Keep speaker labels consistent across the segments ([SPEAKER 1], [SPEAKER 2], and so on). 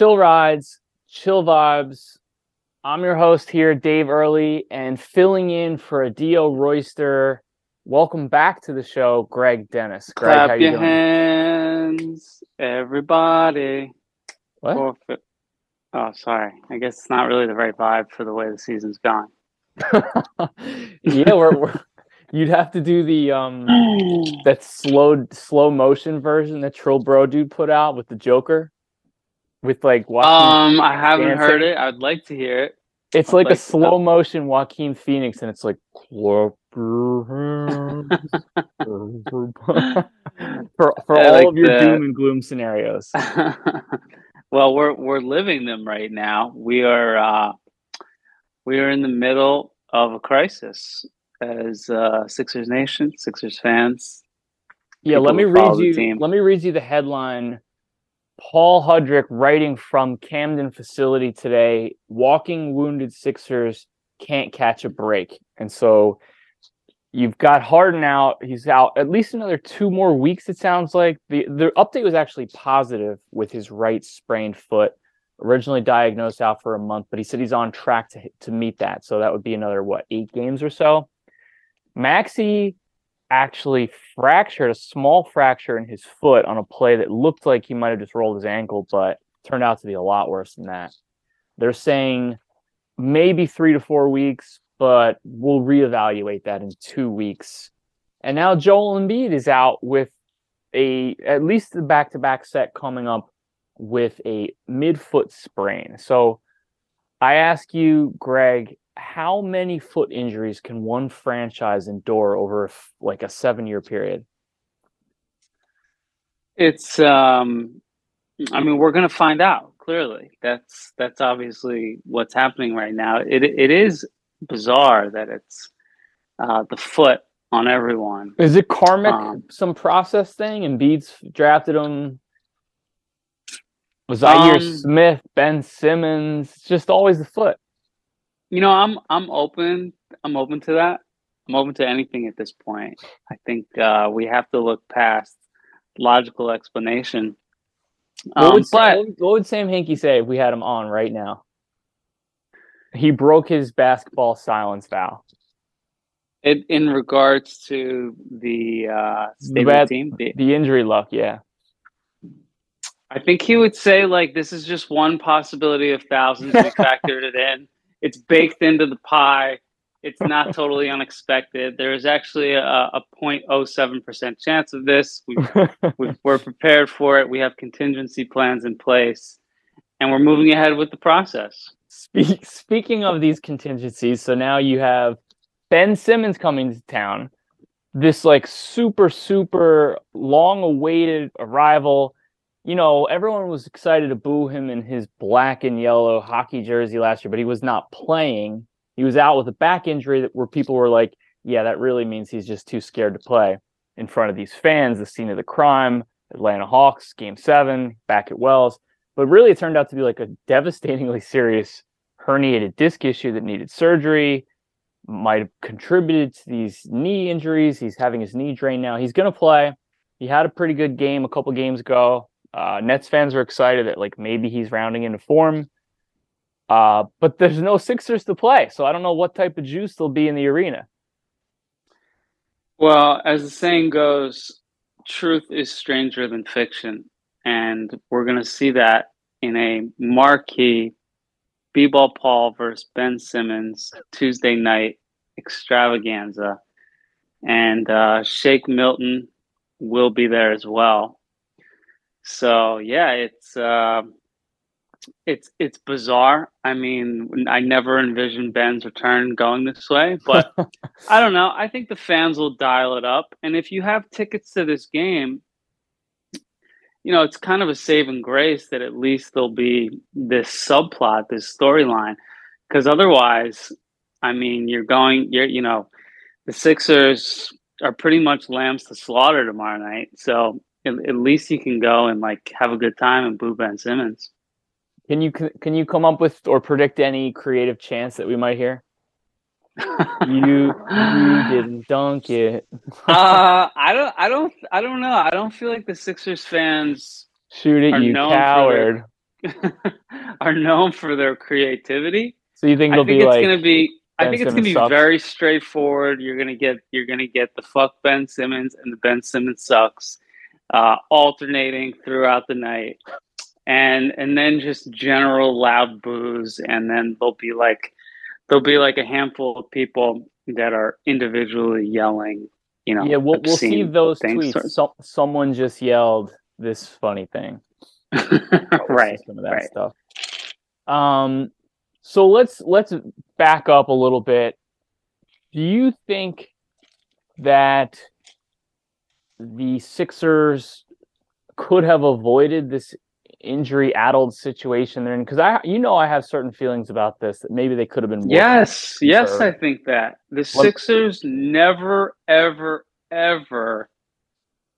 [SPEAKER 1] Chill Rides, Chill Vibes. I'm your host here, Dave Early, and filling in for a Adio Royster. Welcome back to the show, Greg Dennis. Greg,
[SPEAKER 2] Clap
[SPEAKER 1] how you
[SPEAKER 2] your
[SPEAKER 1] doing?
[SPEAKER 2] hands, everybody.
[SPEAKER 1] What?
[SPEAKER 2] Forfeit. Oh, sorry. I guess it's not really the right vibe for the way the season's gone.
[SPEAKER 1] yeah, we're, we're you'd have to do the um that slow slow motion version that Trill Bro dude put out with the Joker. With like Joaquin
[SPEAKER 2] Um, I haven't
[SPEAKER 1] dancing.
[SPEAKER 2] heard it. I'd like to hear it.
[SPEAKER 1] It's
[SPEAKER 2] I'd
[SPEAKER 1] like a
[SPEAKER 2] like to
[SPEAKER 1] slow
[SPEAKER 2] know.
[SPEAKER 1] motion Joaquin Phoenix, and it's like for for all
[SPEAKER 2] like
[SPEAKER 1] of your
[SPEAKER 2] that.
[SPEAKER 1] doom and gloom scenarios.
[SPEAKER 2] well, we're we're living them right now. We are uh, we are in the middle of a crisis as uh, Sixers Nation, Sixers fans.
[SPEAKER 1] Yeah, let me read you. Let me read you the headline. Paul Hudrick writing from Camden facility today. Walking wounded Sixers can't catch a break, and so you've got Harden out. He's out at least another two more weeks. It sounds like the the update was actually positive with his right sprained foot. Originally diagnosed out for a month, but he said he's on track to to meet that. So that would be another what eight games or so. Maxey actually fractured a small fracture in his foot on a play that looked like he might have just rolled his ankle, but turned out to be a lot worse than that. They're saying maybe three to four weeks, but we'll reevaluate that in two weeks. And now Joel Embiid is out with a at least the back-to-back set coming up with a midfoot sprain. So I ask you, Greg, how many foot injuries can one franchise endure over like a seven year period?
[SPEAKER 2] It's um I mean we're gonna find out clearly. That's that's obviously what's happening right now. It it is bizarre that it's uh the foot on everyone.
[SPEAKER 1] Is it karmic,
[SPEAKER 2] Um,
[SPEAKER 1] some process thing? And Beats drafted him. Was Zhaire
[SPEAKER 2] Um,
[SPEAKER 1] Smith, Ben Simmons? Just always the foot.
[SPEAKER 2] You know, I'm I'm open I'm open to that. I'm open to anything at this point. I think uh we have to look past logical explanation.
[SPEAKER 1] What,
[SPEAKER 2] Um,
[SPEAKER 1] would,
[SPEAKER 2] but
[SPEAKER 1] what would- Sam Hinkie say if we had him on right now? He broke his basketball silence vow.
[SPEAKER 2] it, in regards to the uh of
[SPEAKER 1] bad-
[SPEAKER 2] team, the,
[SPEAKER 1] The injury luck, yeah.
[SPEAKER 2] I think he would say like this is just one possibility of thousands. We factored it in. It's baked into the pie. It's not totally unexpected. There is actually a, a 0.07% chance of this. We, we, we're prepared for it. We have contingency plans in place, and we're moving ahead with the process.
[SPEAKER 1] Speak, speaking of these contingencies, so now you have Ben Simmons coming to town. This like super super long awaited arrival. You know, everyone was excited to boo him in his black and yellow hockey jersey last year, but he was not playing. He was out with a back injury that where people were like, "Yeah, that really means he's just too scared to play in front of these fans." The scene of the crime, Atlanta Hawks, Game Seven, back at Wells. But really, it turned out to be like a devastatingly serious herniated disc issue that needed surgery. Might have contributed to these knee injuries. He's having his knee drained now. He's going to play. He had a pretty good game a couple games ago. Uh, Nets fans are excited that like maybe he's rounding into form. Uh, but there's no Sixers to play, so I don't know what type of juice there'll be in the arena.
[SPEAKER 2] Well, as the saying goes, truth is stranger than fiction. And we're going to see that in a marquee B-Ball Paul versus Ben Simmons Tuesday night extravaganza. And uh, Shake Milton will be there as well. So yeah, it's uh, it's it's bizarre. I mean, I never envisioned Ben's return going this way, but I don't know. I think the fans will dial it up. And if you have tickets to this game, you know, it's kind of a saving grace that at least there'll be this subplot, this storyline. Because otherwise, I mean, you're going, you're, you know, the Sixers are pretty much lambs to slaughter tomorrow night. So at, at least you can go and like have a good time and boo Ben Simmons.
[SPEAKER 1] Can you can you come up with or predict any creative chance that we might hear? You you didn't dunk it.
[SPEAKER 2] uh, I don't, I don't, I don't know. I don't feel like the Sixers fans
[SPEAKER 1] Shoot it, you coward.
[SPEAKER 2] are known for their creativity.
[SPEAKER 1] So you think
[SPEAKER 2] I
[SPEAKER 1] they'll
[SPEAKER 2] think
[SPEAKER 1] be
[SPEAKER 2] it's
[SPEAKER 1] like
[SPEAKER 2] gonna be. I think it's gonna be
[SPEAKER 1] sucks?
[SPEAKER 2] very straightforward. You're gonna get you're gonna get the fuck Ben Simmons and the Ben Simmons sucks, uh, alternating throughout the night, and and then just general loud boos, and then there'll be like there'll be like a handful of people that are individually yelling. You know,
[SPEAKER 1] yeah, we'll we'll see those tweets. So, someone just yelled this funny thing.
[SPEAKER 2] Right.
[SPEAKER 1] some of that
[SPEAKER 2] right.
[SPEAKER 1] stuff. Um, so let's let's back up a little bit. Do you think that the Sixers could have avoided this injury-addled situation they're in? Because I, you know, I have certain feelings about this that maybe they could have been.
[SPEAKER 2] Yes, yes, I think that the Sixers never, ever, ever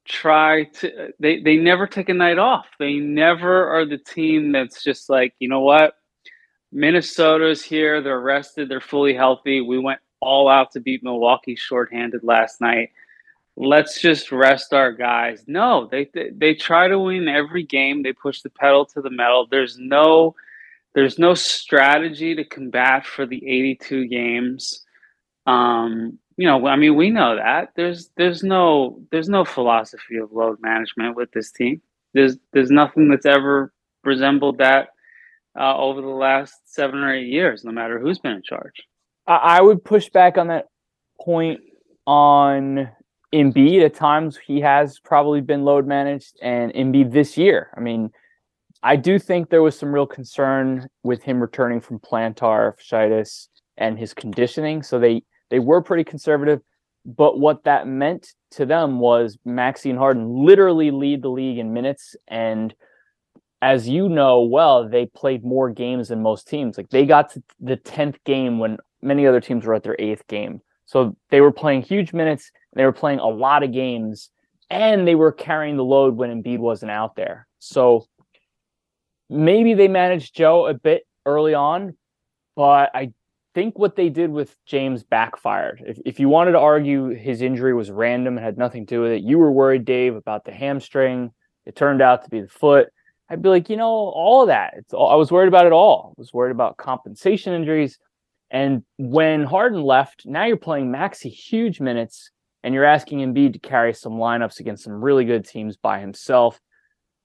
[SPEAKER 2] try to. They they never take a night off. They never are the team that's just like, you know what, Minnesota's here. They're rested. They're fully healthy. We went all out to beat Milwaukee shorthanded last night. Let's just rest our guys. No, they they, they try to win every game. They push the pedal to the metal. There's no there's no strategy to combat for the 82 games. Um, you know, I mean, we know that there's there's no there's no philosophy of load management with this team. There's there's nothing that's ever resembled that uh, over the last seven or eight years, no matter who's been in charge.
[SPEAKER 1] I, would push back on that point on Embiid. At times, he has probably been load managed, and Embiid this year. I mean, I do think there was some real concern with him returning from plantar fasciitis and his conditioning. So they they were pretty conservative. But what that meant to them was Maxey and Harden literally lead the league in minutes. And as you know well, they played more games than most teams. Like they got to the 10th game when many other teams were at their eighth game. So they were playing huge minutes. They were playing a lot of games, and they were carrying the load when Embiid wasn't out there. So maybe they managed Joe a bit early on, but I think what they did with James backfired. If, if you wanted to argue his injury was random and had nothing to do with it, you were worried, Dave, about the hamstring. It turned out to be the foot. I'd be like, you know, all of that. It's all, I was worried about it all. I was worried about compensation injuries. And when Harden left, now you're playing Maxey huge minutes and you're asking Embiid to carry some lineups against some really good teams by himself.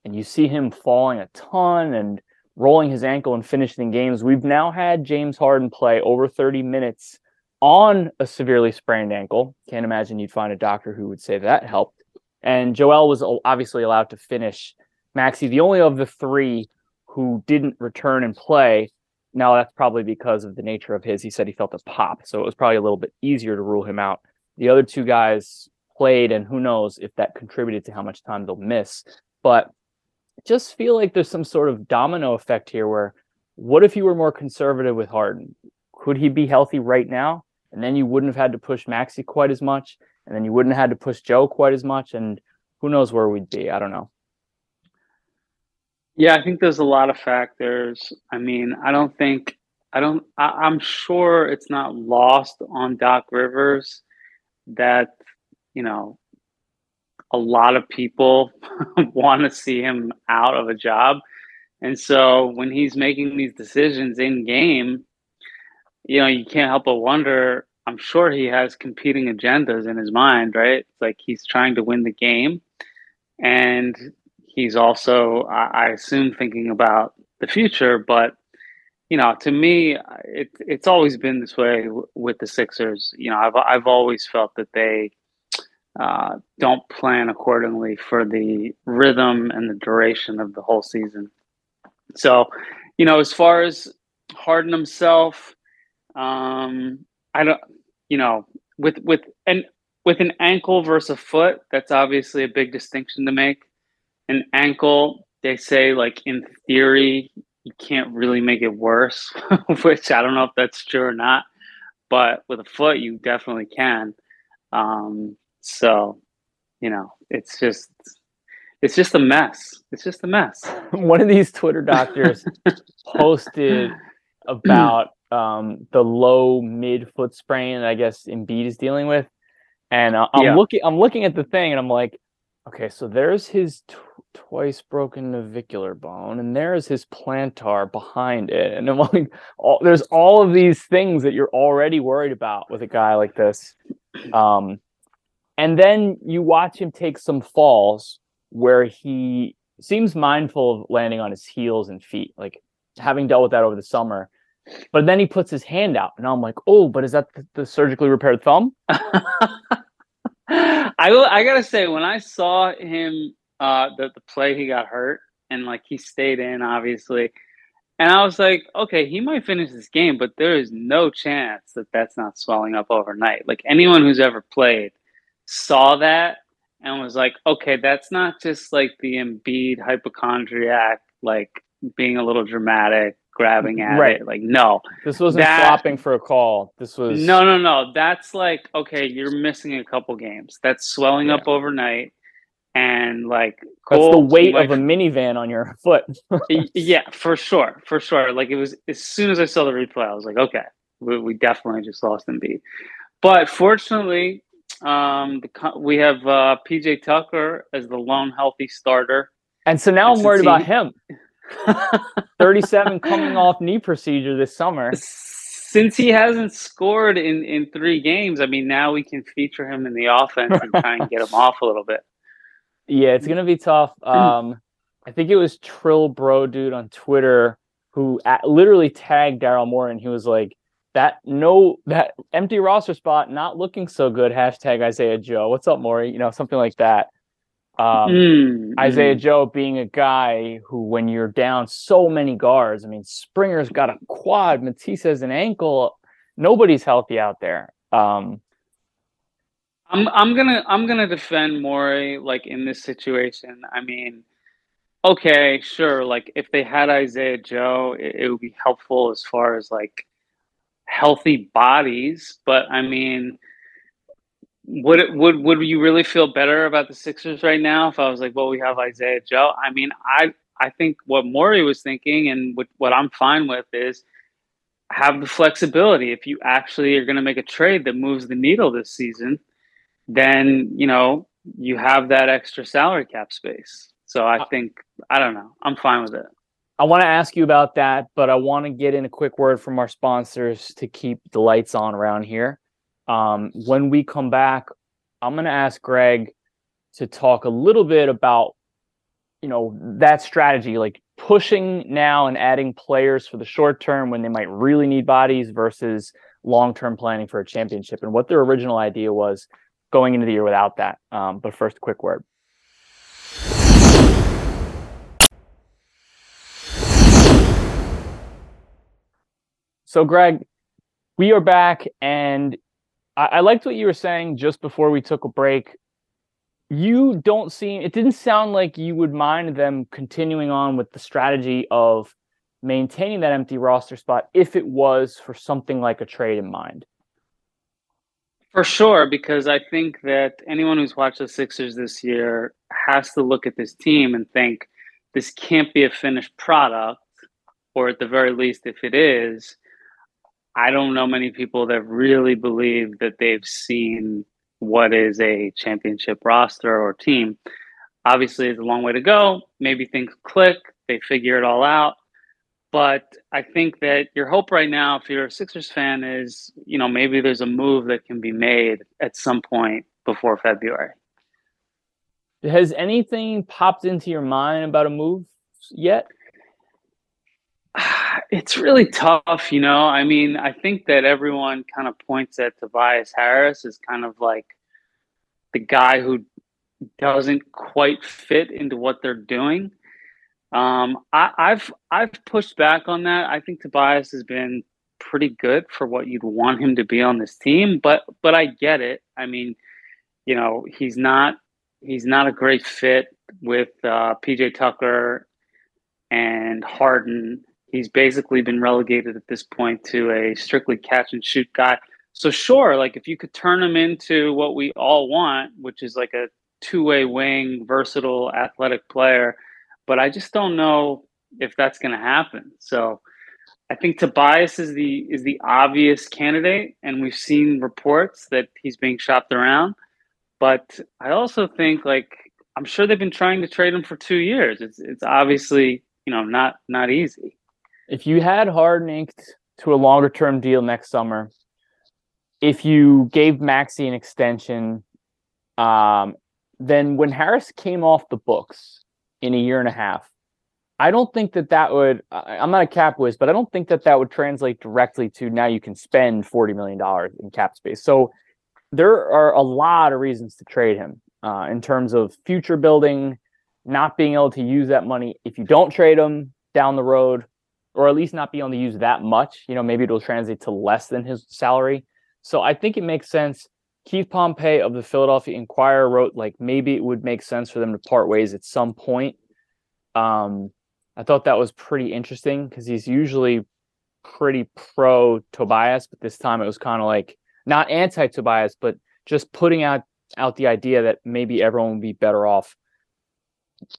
[SPEAKER 1] And you see him falling a ton and rolling his ankle and finishing games. We've now had James Harden play over 30 minutes on a severely sprained ankle. Can't imagine you'd find a doctor who would say that helped. And Joel was obviously allowed to finish. Maxey, the only of the three who didn't return and play. Now that's probably because of the nature of his. He said he felt a pop, so it was probably a little bit easier to rule him out. The other two guys played, and who knows if that contributed to how much time they'll miss. But just feel like there's some sort of domino effect here where what if you were more conservative with Harden? Could he be healthy right now? And then you wouldn't have had to push Maxey quite as much, and then you wouldn't have had to push Joe quite as much, and who knows where we'd be? I don't know.
[SPEAKER 2] Yeah, I think there's a lot of factors. I mean, I don't think I don't. I, I'm sure it's not lost on Doc Rivers that you know a lot of people want to see him out of a job, and so when he's making these decisions in game, you know, you can't help but wonder. I'm sure he has competing agendas in his mind, right? It's like he's trying to win the game, and he's also, I, I assume, thinking about the future. But you know, to me, it, it's always been this way with the Sixers. You know, I've I've always felt that they uh, don't plan accordingly for the rhythm and the duration of the whole season. So, you know, as far as Harden himself, um, I don't, you know, with with an with an ankle versus a foot, that's obviously a big distinction to make. An ankle, they say, like in theory, you can't really make it worse, which I don't know if that's true or not. But with a foot, you definitely can. Um, so, you know, it's just it's just a mess. It's just a mess.
[SPEAKER 1] One of these Twitter doctors posted about um, the low mid foot sprain that I guess Embiid is dealing with, and uh, I'm
[SPEAKER 2] Yeah.
[SPEAKER 1] looking I'm looking at the thing and I'm like, okay, so there's his twice broken navicular bone, and there's his plantar behind it. And I'm like, all, there's all of these things that you're already worried about with a guy like this. Um, and then you watch him take some falls where he seems mindful of landing on his heels and feet, like having dealt with that over the summer. But then he puts his hand out, and I'm like, oh, but is that the, the surgically repaired thumb?
[SPEAKER 2] I I gotta say, when I saw him, uh, the the play he got hurt, and like he stayed in, obviously, and I was like, okay, he might finish this game, but there is no chance that that's not swelling up overnight. Like anyone who's ever played saw that and was like, okay, that's not just like the Embiid hypochondriac, like being a little dramatic, grabbing at right. it. Like, no,
[SPEAKER 1] this wasn't that, flopping for a call. This was
[SPEAKER 2] no, no, no. That's like, okay, you're missing a couple games. That's swelling yeah. up overnight, and like,
[SPEAKER 1] cool. that's the weight like, of a minivan on your foot.
[SPEAKER 2] yeah, for sure, for sure. Like, it was as soon as I saw the replay, I was like, okay, we, we definitely just lost Embiid. But fortunately, um, the, we have uh, PJ Tucker as the lone healthy starter.
[SPEAKER 1] And so now I'm worried about him. 37 coming off knee procedure this summer.
[SPEAKER 2] Since he hasn't scored in, in three games, I mean, now we can feature him in the offense and try and get him off a little bit.
[SPEAKER 1] Yeah, it's going to be tough. Um, I think it was Trill Bro Dude on Twitter who at, literally tagged Daryl Morey. And he was like, that no that empty roster spot not looking so good. Hashtag Isaiah Joe. What's up, Morey? You know, something like that. Um, mm, Isaiah mm. Joe being a guy who, when you're down so many guards, I mean, Springer's got a quad, Matisse has an ankle. Nobody's healthy out there. Um,
[SPEAKER 2] I'm I'm gonna I'm gonna defend Morey like in this situation. I mean, okay, sure. Like if they had Isaiah Joe, it, it would be helpful as far as like healthy bodies. But I mean, would it, would would you really feel better about the Sixers right now if I was like, well, we have Isaiah Joe? I mean, I I think what Morey was thinking and what, what I'm fine with is have the flexibility. If you actually are going to make a trade that moves the needle this season, then you know you have that extra salary cap space. So I uh, think I don't know. I'm fine with it.
[SPEAKER 1] I want to ask you about that, but I want to get in a quick word from our sponsors to keep the lights on around here. Um, when we come back, I'm going to ask Greg to talk a little bit about, you know, that strategy, like pushing now and adding players for the short term when they might really need bodies versus long term planning for a championship and what their original idea was going into the year without that. Um, but first, quick word. So, Greg, we are back, and I, I liked what you were saying just before we took a break. You don't seem, it didn't sound like you would mind them continuing on with the strategy of maintaining that empty roster spot if it was for something like a trade in mind.
[SPEAKER 2] For sure, because I think that anyone who's watched the Sixers this year has to look at this team and think this can't be a finished product, or at the very least, if it is, I don't know many people that really believe that they've seen what is a championship roster or team. Obviously, it's a long way to go. Maybe things click, they figure it all out. But I think that your hope right now, if you're a Sixers fan, is you know maybe there's a move that can be made at some point before February.
[SPEAKER 1] Has anything popped into your mind about a move yet?
[SPEAKER 2] It's really tough, you know. I mean, I think that everyone kind of points at Tobias Harris as kind of like the guy who doesn't quite fit into what they're doing. Um, I, I've I've pushed back on that. I think Tobias has been pretty good for what you'd want him to be on this team, but but I get it. I mean, you know, he's not he's not a great fit with uh, PJ Tucker and Harden He's basically been relegated at this point to a strictly catch and shoot guy. So sure, like if you could turn him into what we all want, which is like a two-way wing, versatile, athletic player, but I just don't know if that's going to happen. So I think Tobias is the is the obvious candidate, and we've seen reports that he's being shopped around. But I also think like I'm sure they've been trying to trade him for two years. It's it's obviously you know not not easy.
[SPEAKER 1] If you had Harden inked to a longer term deal next summer, if you gave Maxey an extension, um, then when Harris came off the books in a year and a half, I don't think that that would. I'm not a cap whiz, but I don't think that that would translate directly to now you can spend forty million dollars in cap space. So there are a lot of reasons to trade him uh, in terms of future building, not being able to use that money if you don't trade him down the road, or at least not being able to use that much. You know, maybe it'll translate to less than his salary. So I think it makes sense. Keith Pompey of the Philadelphia Inquirer wrote like maybe it would make sense for them to part ways at some point. Um, I thought that was pretty interesting because he's usually pretty pro Tobias, but this time it was kind of like not anti Tobias, but just putting out out the idea that maybe everyone would be better off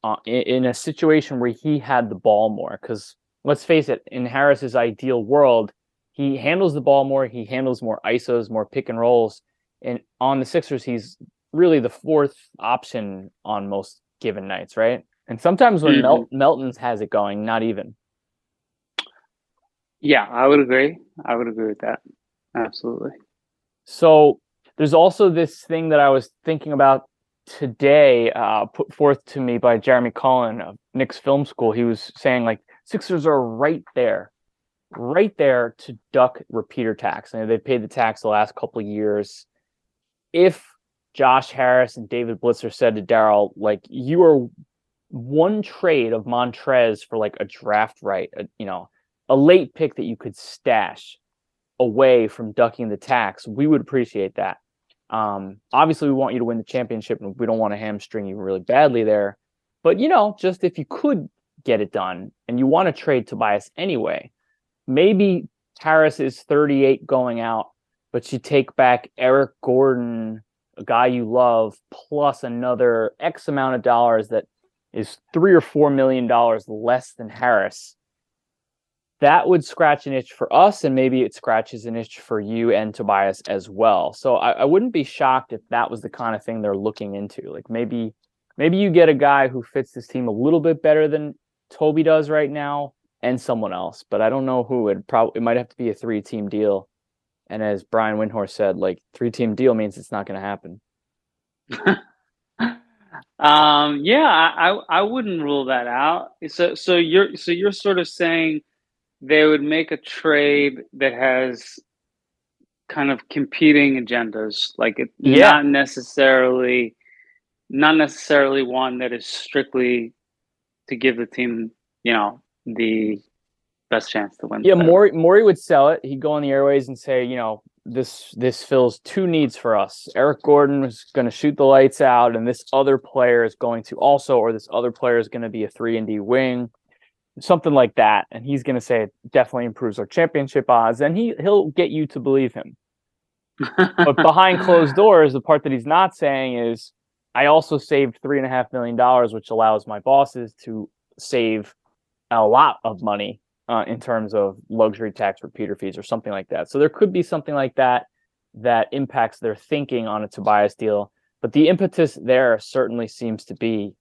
[SPEAKER 1] uh, in, in, a situation where he had the ball more. Because let's face it, in Harris's ideal world, he handles the ball more, he handles more ISOs, more pick and rolls, and on the Sixers, he's really the fourth option on most given nights, right? And sometimes when mm-hmm. Mel- Melton's has it going, not even.
[SPEAKER 2] Yeah, I would agree. I would agree with that. Absolutely.
[SPEAKER 1] So there's also this thing that I was thinking about today, uh, put forth to me by Jeremy Cullen of Nick's Film School. He was saying like Sixers are right there, right there to duck repeater tax. And they've paid the tax the last couple of years. If Josh Harris and David Blitzer said to Daryl, like, you are one trade of Montrez for like a draft right, a, you know, a late pick that you could stash away from ducking the tax, we would appreciate that. Um, obviously, we want you to win the championship, and we don't want to hamstring you really badly there. But you know, just if you could get it done, and you want to trade Tobias anyway, maybe Harris is 38 going out, but you take back Eric Gordon, a guy you love, plus another X amount of dollars that is three or four million dollars less than Harris. That would scratch an itch for us and maybe it scratches an itch for you and tobias as well. So I, I, wouldn't be shocked if that was the kind of thing they're looking into. Like maybe maybe you get a guy who fits this team a little bit better than toby does right now and someone else but i don't know who it probably it might have to be a three team deal and as brian windhorst said like three team deal means it's not going to happen
[SPEAKER 2] um yeah I, I wouldn't rule that out so so you're so you're sort of saying they would make a trade that has kind of competing agendas like it yeah. not necessarily not necessarily one that is strictly to give the team you know the best chance to win
[SPEAKER 1] yeah Morey, Morey would sell it. He'd go on the airways and say you know this this fills two needs for us. Eric gordon is going to shoot the lights out and this other player is going to also or this other player is going to be a 3 and d wing something like that, and he's going to say it definitely improves our championship odds, and he he'll get you to believe him. but behind closed doors, the part that he's not saying is, I also saved three and a half million dollars, which allows my bosses to save a lot of money uh, in terms of luxury tax repeater fees or something like that. So there could be something like that that impacts their thinking on a Tobias deal. But the impetus there certainly seems to be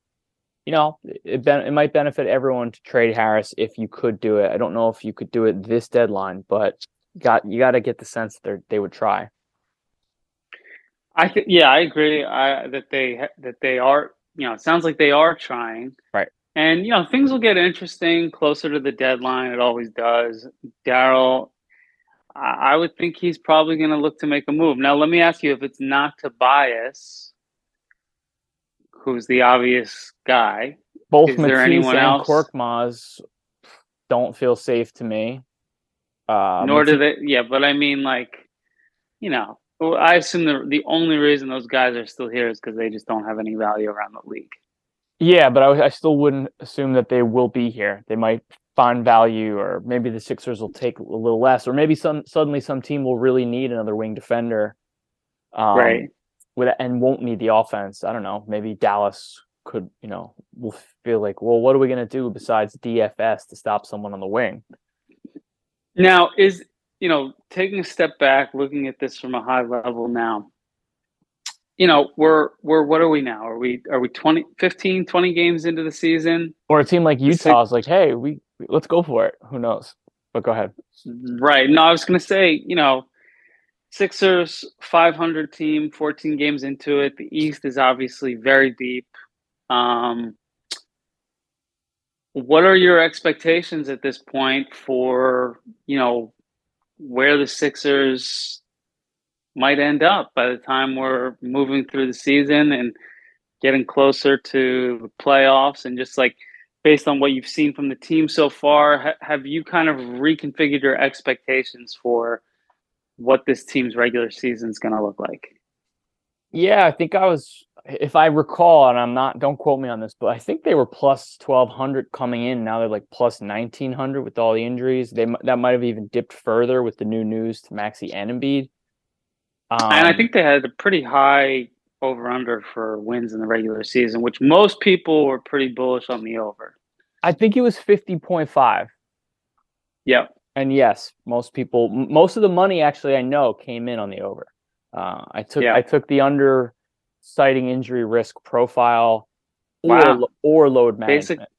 [SPEAKER 1] you know, it, it might benefit everyone to trade Harris if you could do it. I don't know if you could do it this deadline, but got you got to get the sense that they would try.
[SPEAKER 2] I think, yeah, I agree. I, that they that they are, you know, it sounds like they are trying.
[SPEAKER 1] Right.
[SPEAKER 2] And you know, things will get interesting closer to the deadline. It always does. Daryl, I, would think he's probably going to look to make a move. Now, let me ask you: if it's not Tobias, who's the obvious guy.
[SPEAKER 1] Both Is Matisse anyone and else? Korkmaz don't feel safe to me.
[SPEAKER 2] Uh, Nor do they. Yeah, but I mean, like, you know, I assume the the only reason those guys are still here is because they just don't have any value around the league.
[SPEAKER 1] Yeah, but I, I still wouldn't assume that they will be here. They might find value, or maybe the Sixers will take a little less, or maybe some suddenly some team will really need another wing defender.
[SPEAKER 2] Um, right
[SPEAKER 1] with and won't need the offense. I don't know. Maybe Dallas could, you know, will feel like, well, what are we going to do besides DFS to stop someone on the wing?
[SPEAKER 2] Now, is you know, taking a step back, looking at this from a high level now. You know, we're we're what are we now? Are we are we 20 15 20 games into the season?
[SPEAKER 1] Or a team like Utah is like, "Hey, we let's go for it." Who knows? But go ahead.
[SPEAKER 2] Right. No, I was going to say, you know, Sixers 500 team, 14 games into it. The East is obviously very deep. Um, what are your expectations at this point for, you know, where the Sixers might end up by the time we're moving through the season and getting closer to the playoffs and just like based on what you've seen from the team so far ha- have you kind of reconfigured your expectations for what this team's regular season is going to look like?
[SPEAKER 1] Yeah i think i was if i recall and i'm not don't quote me on this but i think they were plus 1200 coming in. Now they're like plus 1900 with all the injuries. They that might have even dipped further with the new news to Maxey and Embiid
[SPEAKER 2] um, and I think they had a pretty high over under for wins in the regular season, which most people were pretty bullish on the over.
[SPEAKER 1] I think it was 50.5.
[SPEAKER 2] Yep.
[SPEAKER 1] And yes, most people, most of the money actually I know came in on the over. Uh, I took I took the under citing injury risk profile or wow. or load management.
[SPEAKER 2] Basic,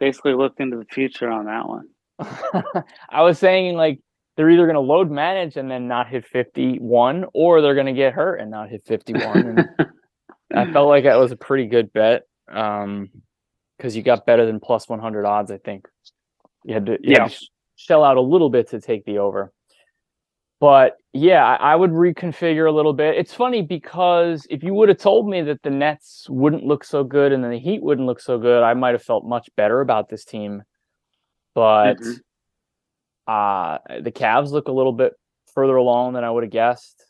[SPEAKER 2] basically looked into the future on that one.
[SPEAKER 1] I was saying like they're either going to load manage and then not hit 51 or they're going to get hurt and not hit 51 i felt like that was a pretty good bet um because you got better than plus 100 odds i think. You had to, you yeah. Had to shell out a little bit to take the over. But yeah I, I would reconfigure a little bit. It's funny because if you would have told me that the nets wouldn't look so good and then the heat wouldn't look so good i might have felt much better about this team. But mm-hmm uh, the Cavs look a little bit further along than I would have guessed.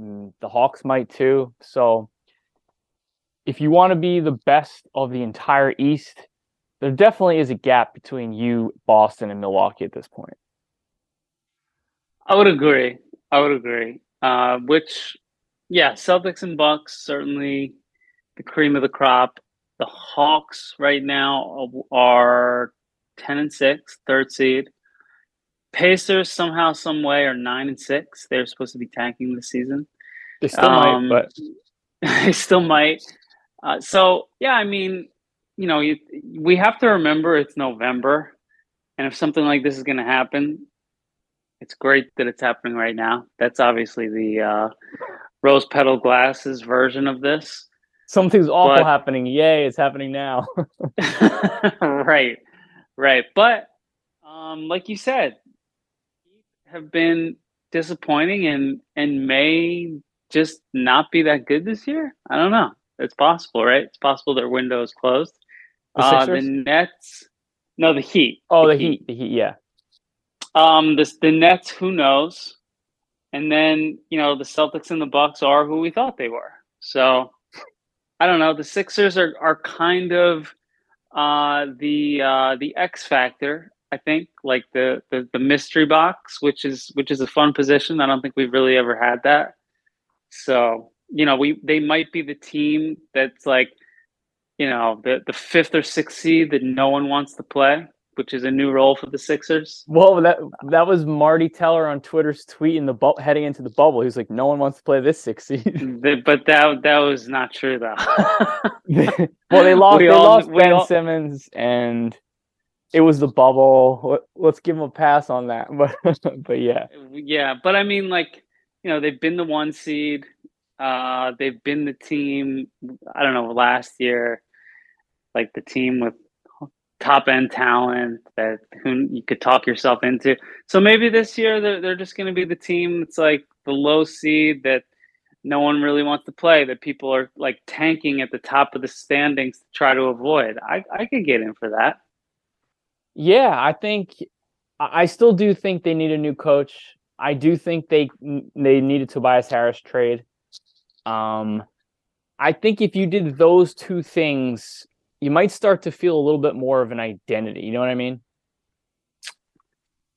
[SPEAKER 1] Mm, the Hawks might too. So if you want to be the best of the entire East, there definitely is a gap between you, Boston, and Milwaukee at this point.
[SPEAKER 2] I would agree. I would agree. Uh, which, yeah, Celtics and Bucks certainly the cream of the crop. The Hawks right now are ten and six, third seed. Pacers somehow, some way are nine and six. They're supposed to be tanking this season.
[SPEAKER 1] They still um, might, but
[SPEAKER 2] they still might. Uh, so yeah, I mean, you know, you, we have to remember it's November, and if something like this is going to happen, it's great that it's happening right now. That's obviously the uh, rose petal glasses version of this.
[SPEAKER 1] Something's awful but, happening. Yay, it's happening now.
[SPEAKER 2] right, right. But um, like you said, have been disappointing and and may just not be that good this year. I don't know. It's possible, right? It's possible their window is closed. The, uh, the Nets, no, the Heat.
[SPEAKER 1] Oh, the, the heat. heat, the Heat, yeah.
[SPEAKER 2] Um, this the Nets, who knows? And then you know the Celtics and the Bucks are who we thought they were. So I don't know. The Sixers are are kind of uh, the uh, the X factor I think, like the, the the mystery box, which is which is a fun position. I don't think we've really ever had that. So you know, we they might be the team that's like, you know, the the fifth or sixth seed that no one wants to play, which is a new role for the Sixers.
[SPEAKER 1] Well, that that was Marty Teller on Twitter's tweet in the bu- heading into the bubble. He was like, "No one wants to play this six seed."
[SPEAKER 2] but that that was not true though.
[SPEAKER 1] well, they lost. We they all, lost Ben all, Simmons and it was the bubble. Let's give them a pass on that. But but yeah,
[SPEAKER 2] yeah. But I mean, like you know, they've been the one seed. Uh, they've been the team. I don't know last year, like the team with top end talent that who you could talk yourself into. So maybe this year they're they're just going to be the team that's like the low seed that no one really wants to play that people are like tanking at the top of the standings to try to avoid. I I could get in for that.
[SPEAKER 1] Yeah, I think I still do think they need a new coach. I do think they they needed Tobias Harris trade. Um, I think if you did those two things, you might start to feel a little bit more of an identity. You know what I mean?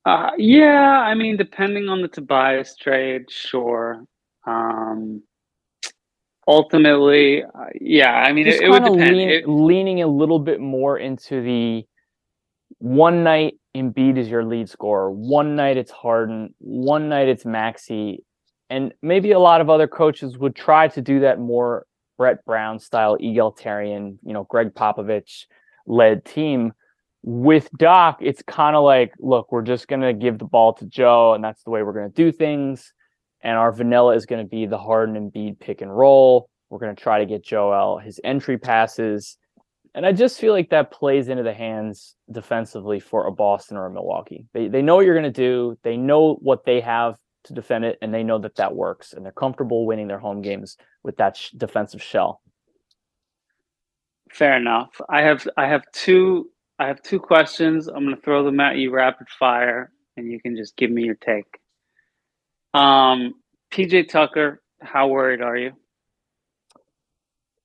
[SPEAKER 2] Uh, yeah, I mean, depending on the Tobias trade, sure. Um, ultimately, uh, yeah, I mean, it, it, would depend.
[SPEAKER 1] Lean,
[SPEAKER 2] it,
[SPEAKER 1] leaning a little bit more into the one night Embiid is your lead scorer. One night it's Harden. One night it's Maxey, And maybe a lot of other coaches would try to do that more Brett Brown style, egalitarian, you know, Gregg Popovich led team. With Doc, it's kind of like, look, we're just going to give the ball to Joe, and that's the way we're going to do things. And our vanilla is going to be the Harden and Embiid pick and roll. We're going to try to get Joel his entry passes. And I just feel like that plays into the hands defensively for a Boston or a Milwaukee. They, they know what you're going to do. They know what they have to defend it, and they know that that works. And they're comfortable winning their home games with that sh- defensive shell.
[SPEAKER 2] Fair enough. I have I have two I have two questions. I'm going to throw them at you rapid fire, and you can just give me your take. Um, PJ Tucker, how worried are you?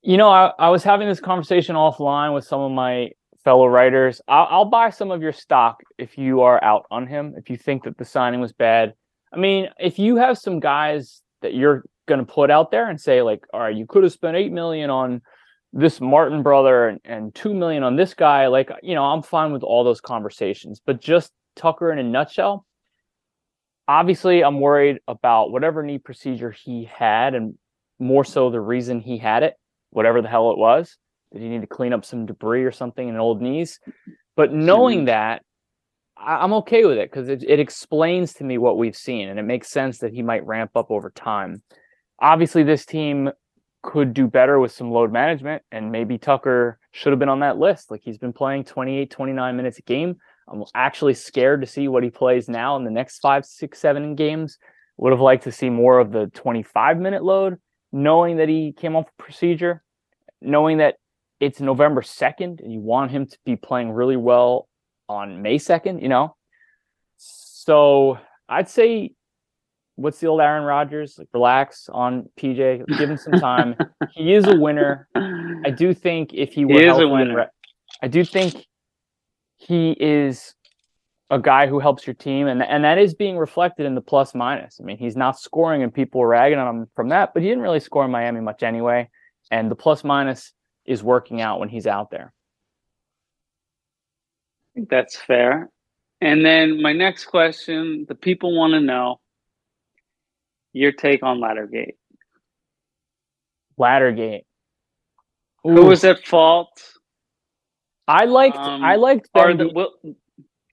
[SPEAKER 1] You know, I, I was having this conversation offline with some of my fellow writers. I'll, I'll buy some of your stock if you are out on him. If you think that the signing was bad, I mean, if you have some guys that you're going to put out there and say like, all right, you could have spent eight million on this Martin brother and, and two million on this guy, like you know, I'm fine with all those conversations. But just Tucker in a nutshell, obviously I'm worried about whatever knee procedure he had and more so the reason he had it, whatever the hell it was. Did he need to clean up some debris or something in old knees? But knowing that, I, am okay with it because it, it explains to me what we've seen and it makes sense that he might ramp up over time. Obviously, this team could do better with some load management and maybe Tucker should have been on that list. Like he's been playing 28, 29 minutes a game. I'm actually scared to see what he plays now in the next five, six, seven games. Would have liked to see more of the 25 minute load, knowing that he came off procedure, knowing that it's November 2nd and you want him to be playing really well on May 2nd, you know? So I'd say what's the old Aaron Rodgers? Like relax on PJ, give him some time. he is a winner. I do think if he
[SPEAKER 2] he is a winner.
[SPEAKER 1] I do think he is a guy who helps your team, and and that is being reflected in the plus minus. I mean, he's not scoring, and people are ragging on him from that, but he didn't really score in Miami much anyway. And the plus minus is working out when he's out there.
[SPEAKER 2] I think that's fair. And then my next question: the people want to know your take on Laddergate.
[SPEAKER 1] Laddergate.
[SPEAKER 2] Ooh. Who was at fault?
[SPEAKER 1] I liked um, I liked Ben, the, well,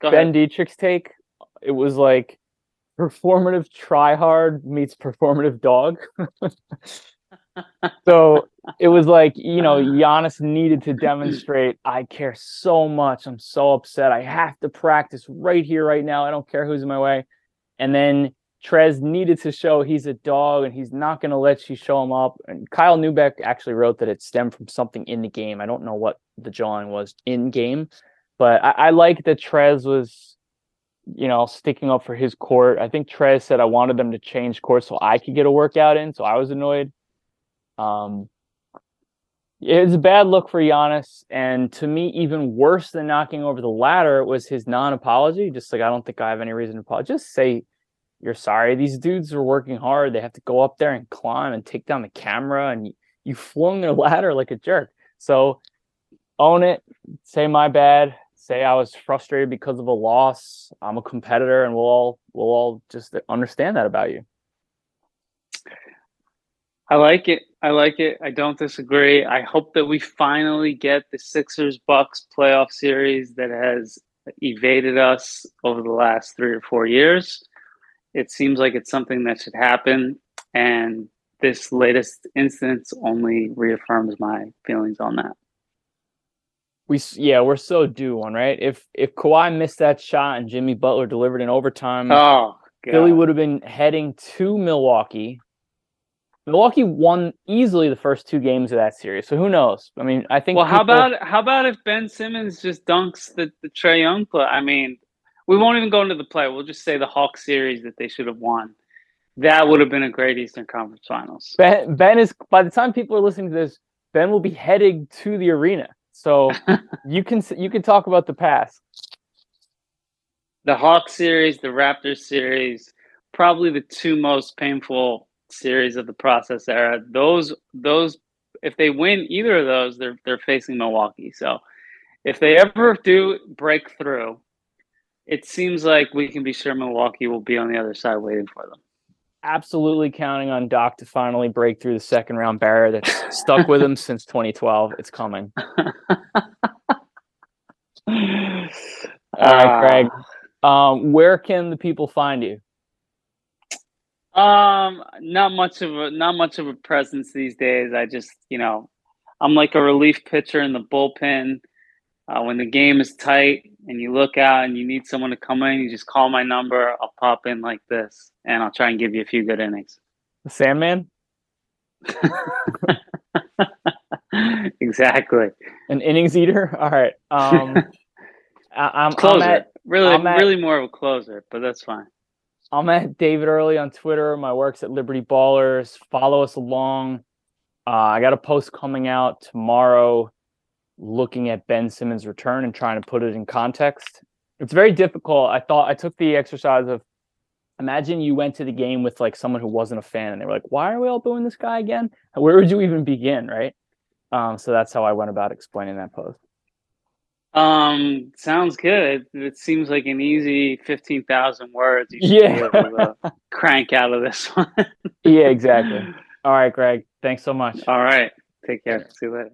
[SPEAKER 1] ben Detrick's take. It was like performative try hard meets performative dog. so it was like, you know, Giannis needed to demonstrate I care so much. I'm so upset. I have to practice right here, right now. I don't care who's in my way. And then Trez needed to show he's a dog and he's not going to let you show him up. And Kyle Neubeck actually wrote that it stemmed from something in the game. I don't know what the jawing was in game, but I, I like that Trez was, you know, sticking up for his court. I think Trez said I wanted them to change court so I could get a workout in. So I was annoyed. Um, it's a bad look for Giannis, and to me, even worse than knocking over the ladder was his non-apology. Just like I don't think I have any reason to apologize. Just say you're sorry. These dudes are working hard. They have to go up there and climb and take down the camera, and you, you flung their ladder like a jerk. So own it. Say my bad. Say I was frustrated because of a loss. I'm a competitor, and we'll all we'll all just understand that about you.
[SPEAKER 2] I like it. I like it. I don't disagree. I hope that we finally get the Sixers Bucks playoff series that has evaded us over the last three or four years. It seems like it's something that should happen. And this latest instance only reaffirms my feelings on that.
[SPEAKER 1] We yeah, we're so due one, right? If if Kawhi missed that shot and Jimmy Butler delivered in overtime,
[SPEAKER 2] oh,
[SPEAKER 1] God. Philly would have been heading to Milwaukee. Milwaukee won easily the first two games of that series. So who knows? I mean, I think.
[SPEAKER 2] Well, people... how about how about if Ben Simmons just dunks the the Trae Young play? I mean, we won't even go into the play. We'll just say the Hawk series that they should have won. That would have been a great Eastern Conference Finals.
[SPEAKER 1] Ben, ben is by the time people are listening to this, Ben will be heading to the arena. So you can you can talk about the past.
[SPEAKER 2] The Hawk series, the Raptors series, probably the two most painful series of the process era. Those those if they win either of those, they're they're facing Milwaukee. So if they ever do break through, it seems like we can be sure Milwaukee will be on the other side waiting for them.
[SPEAKER 1] absolutely counting on Doc to finally break through the second round barrier that's stuck with him since 2012. It's coming. All right, Greg. Um, where can the people find you?
[SPEAKER 2] Um, not much of a not much of a presence these days. I just, you know, I'm like a relief pitcher in the bullpen. Uh, when the game is tight and you look out and you need someone to come in, you just call my number. I'll pop in like this, and I'll try and give you a few good innings.
[SPEAKER 1] The Sandman.
[SPEAKER 2] exactly.
[SPEAKER 1] An innings eater. All right. Um, I, am
[SPEAKER 2] closer.
[SPEAKER 1] I'm at,
[SPEAKER 2] really,
[SPEAKER 1] I'm at,
[SPEAKER 2] really more of a closer, but that's fine.
[SPEAKER 1] I'm at David Early on Twitter. My work's at Liberty Ballers. Follow us along. Uh, I got a post coming out tomorrow looking at Ben Simmons' return and trying to put it in context. It's very difficult. I thought I took the exercise of imagine you went to the game with like someone who wasn't a fan and they were like, why are we all booing this guy again? Where would you even begin? Right. Um, so that's how I went about explaining that post.
[SPEAKER 2] Um, sounds good. It seems like an easy fifteen thousand words.
[SPEAKER 1] yeah,
[SPEAKER 2] crank out of this one.
[SPEAKER 1] yeah, exactly. All right, Greg. Thanks so much.
[SPEAKER 2] All right. Take care. See you later.